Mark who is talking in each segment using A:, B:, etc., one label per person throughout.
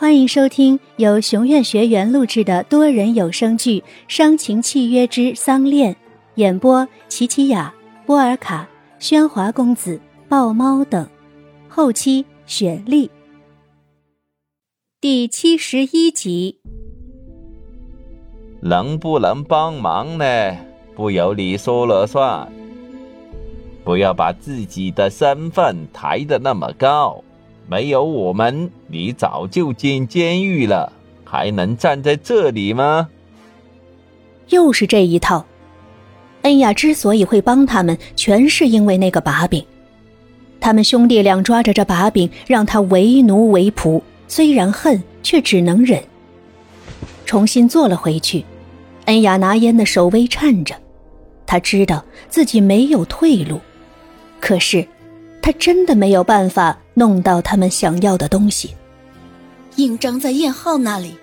A: 欢迎收听由熊院学员录制的多人有声剧《伤情契约之丧恋》，演播：琪琪雅、波尔卡、喧哗公子、豹猫等，后期雪莉。第七十一集，
B: 能不能帮忙呢？不由你说了算。不要把自己的身份抬得那么高。没有我们，你早就进监狱了，还能站在这里吗？
A: 又是这一套。恩雅之所以会帮他们，全是因为那个把柄。他们兄弟俩抓着这把柄，让他为奴为仆，虽然恨，却只能忍。重新坐了回去，恩雅拿烟的手微颤着，他知道自己没有退路，可是。他真的没有办法弄到他们想要的东西。
C: 印章在燕浩那里，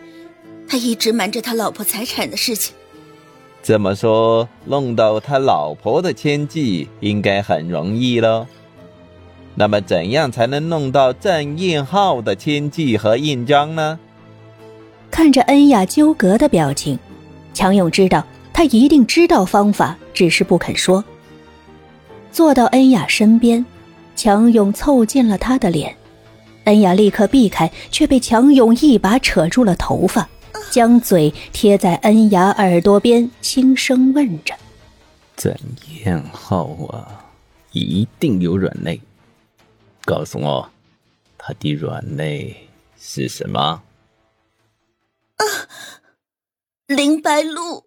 C: 他一直瞒着他老婆财产的事情。
B: 这么说，弄到他老婆的签记应该很容易喽。那么，怎样才能弄到郑燕浩的签记和印章呢？
A: 看着恩雅纠葛的表情，强勇知道他一定知道方法，只是不肯说。坐到恩雅身边。强勇凑近了他的脸，恩雅立刻避开，却被强勇一把扯住了头发，将嘴贴在恩雅耳朵边，轻声问着：“
B: 怎样好啊，一定有软肋，告诉我，他的软肋是什么？”
C: 啊，林白露。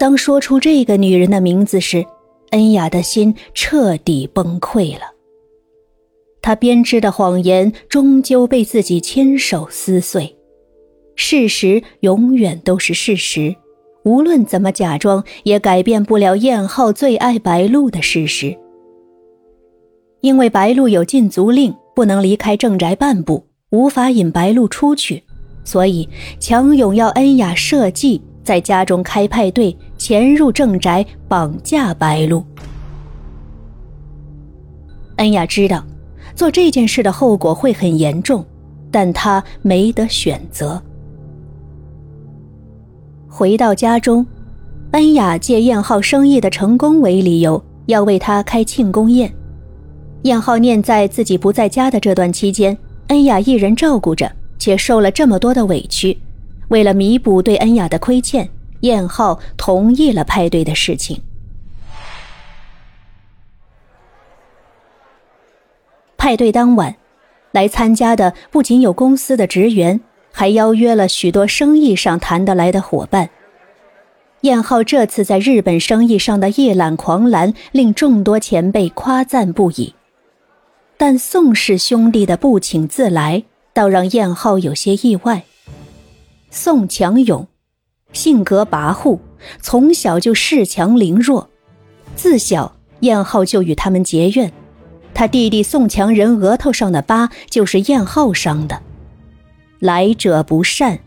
A: 当说出这个女人的名字时。恩雅的心彻底崩溃了。她编织的谎言终究被自己亲手撕碎。事实永远都是事实，无论怎么假装，也改变不了燕浩最爱白露的事实。因为白露有禁足令，不能离开正宅半步，无法引白露出去，所以强勇要恩雅设计。在家中开派对，潜入正宅绑架白露。恩雅知道做这件事的后果会很严重，但她没得选择。回到家中，恩雅借燕浩生意的成功为理由，要为他开庆功宴。燕浩念在自己不在家的这段期间，恩雅一人照顾着，且受了这么多的委屈。为了弥补对恩雅的亏欠，燕浩同意了派对的事情。派对当晚，来参加的不仅有公司的职员，还邀约了许多生意上谈得来的伙伴。燕浩这次在日本生意上的一览狂澜，令众多前辈夸赞不已。但宋氏兄弟的不请自来，倒让燕浩有些意外。宋强勇，性格跋扈，从小就恃强凌弱。自小，燕浩就与他们结怨。他弟弟宋强仁额头上的疤，就是燕浩伤的。来者不善，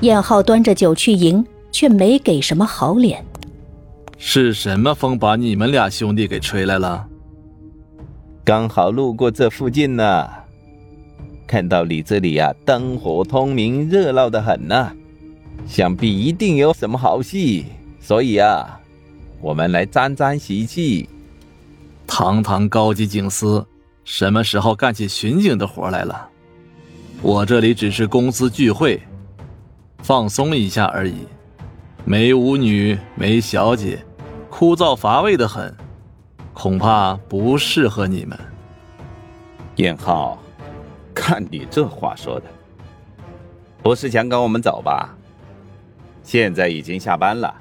A: 燕浩端着酒去迎，却没给什么好脸。
D: 是什么风把你们俩兄弟给吹来了？
B: 刚好路过这附近呢。看到你这里呀，灯火通明，热闹的很呐，想必一定有什么好戏，所以啊，我们来沾沾喜气。
D: 堂堂高级警司，什么时候干起巡警的活来了？我这里只是公司聚会，放松一下而已，没舞女，没小姐，枯燥乏味的很，恐怕不适合你们。
B: 燕浩。看你这话说的，不是想赶我们走吧？现在已经下班了，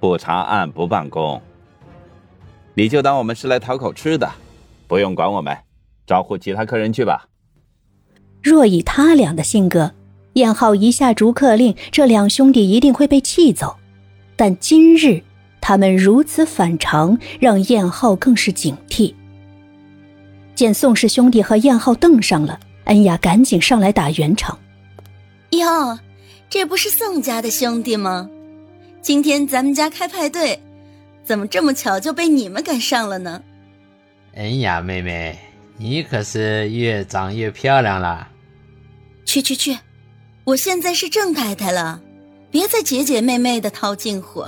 B: 不查案不办公，你就当我们是来讨口吃的，不用管我们，招呼其他客人去吧。
A: 若以他俩的性格，燕浩一下逐客令，这两兄弟一定会被气走。但今日他们如此反常，让燕浩更是警惕。见宋氏兄弟和燕浩瞪上了。恩雅赶紧上来打圆场。
C: 哟，这不是宋家的兄弟吗？今天咱们家开派对，怎么这么巧就被你们赶上了呢？
E: 恩雅妹妹，你可是越长越漂亮了。
C: 去去去，我现在是郑太太了，别再姐姐妹妹的套近乎。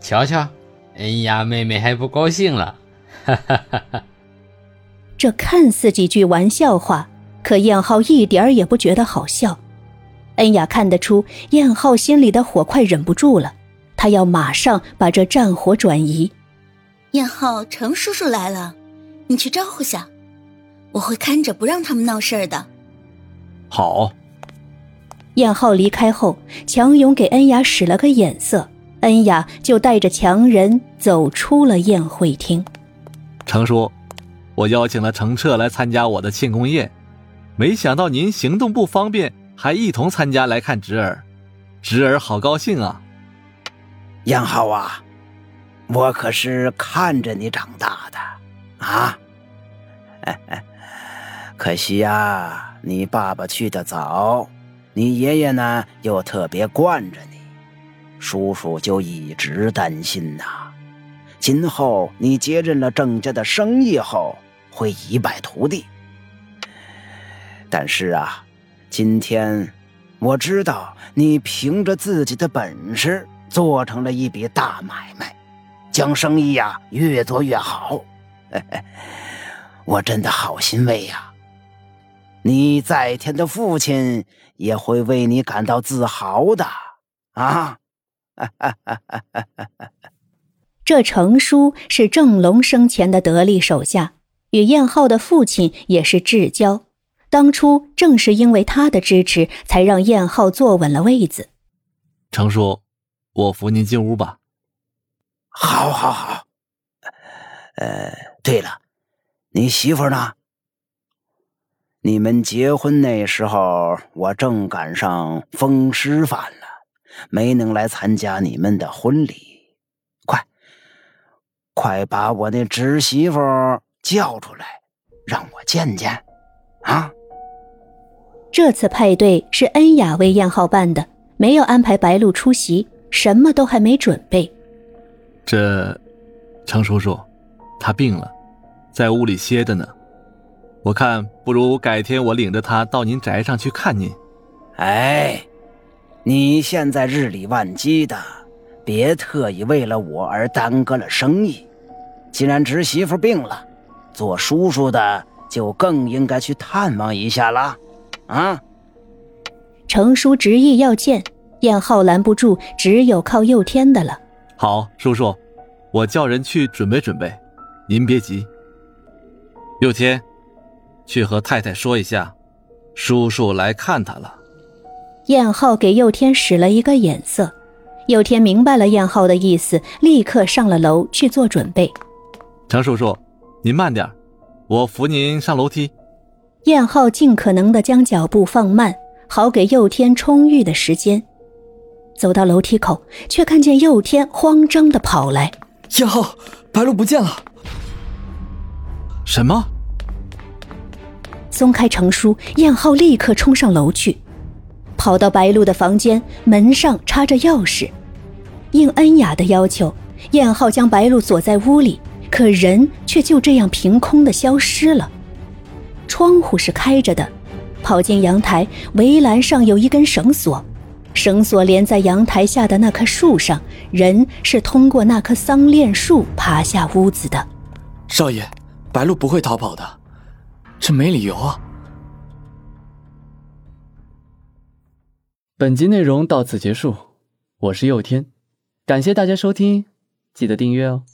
E: 瞧瞧，恩雅妹妹还不高兴了，哈哈哈哈。
A: 这看似几句玩笑话，可燕浩一点儿也不觉得好笑。恩雅看得出燕浩心里的火快忍不住了，他要马上把这战火转移。
C: 燕浩，程叔叔来了，你去招呼下，我会看着不让他们闹事儿的。
D: 好。
A: 燕浩离开后，强勇给恩雅使了个眼色，恩雅就带着强人走出了宴会厅。
D: 程叔，我邀请了程澈来参加我的庆功宴，没想到您行动不方便，还一同参加来看侄儿，侄儿好高兴啊！
F: 杨浩啊，我可是看着你长大的啊！可惜呀，你爸爸去的早，你爷爷呢又特别惯着你，叔叔就一直担心呐。今后你接任了郑家的生意后，会一败涂地。但是啊，今天我知道你凭着自己的本事做成了一笔大买卖，将生意呀越做越好。我真的好欣慰呀！你在天的父亲也会为你感到自豪的啊！
A: 哈哈哈哈哈这程叔是郑龙生前的得力手下，与燕浩的父亲也是至交。当初正是因为他的支持，才让燕浩坐稳了位子。
D: 程叔，我扶您进屋吧。
F: 好，好，好。呃，对了。你媳妇呢？你们结婚那时候，我正赶上风湿犯了，没能来参加你们的婚礼。快，把我那侄媳妇叫出来，让我见见。啊！
A: 这次派对是恩雅为燕浩办的，没有安排白露出席，什么都还没准备。
D: 这，程叔叔，他病了。在屋里歇着呢，我看不如改天我领着他到您宅上去看您。
F: 哎，你现在日理万机的，别特意为了我而耽搁了生意。既然侄媳妇病了，做叔叔的就更应该去探望一下了。啊！
A: 程叔执意要见燕浩，拦不住，只有靠佑天的了。
D: 好，叔叔，我叫人去准备准备，您别急。佑天，去和太太说一下，叔叔来看他了。
A: 燕浩给佑天使了一个眼色，佑天明白了燕浩的意思，立刻上了楼去做准备。
D: 程叔叔，您慢点，我扶您上楼梯。
A: 燕浩尽可能的将脚步放慢，好给佑天充裕的时间。走到楼梯口，却看见佑天慌张的跑来。
G: 燕浩，白露不见了。
D: 什么？
A: 松开程叔，燕浩立刻冲上楼去，跑到白露的房间，门上插着钥匙。应恩雅的要求，燕浩将白露锁在屋里，可人却就这样凭空的消失了。窗户是开着的，跑进阳台，围栏上有一根绳索，绳索连在阳台下的那棵树上，人是通过那棵桑恋树爬下屋子的。
G: 少爷。白鹿不会逃跑的，这没理由啊！
H: 本集内容到此结束，我是佑天，感谢大家收听，记得订阅哦。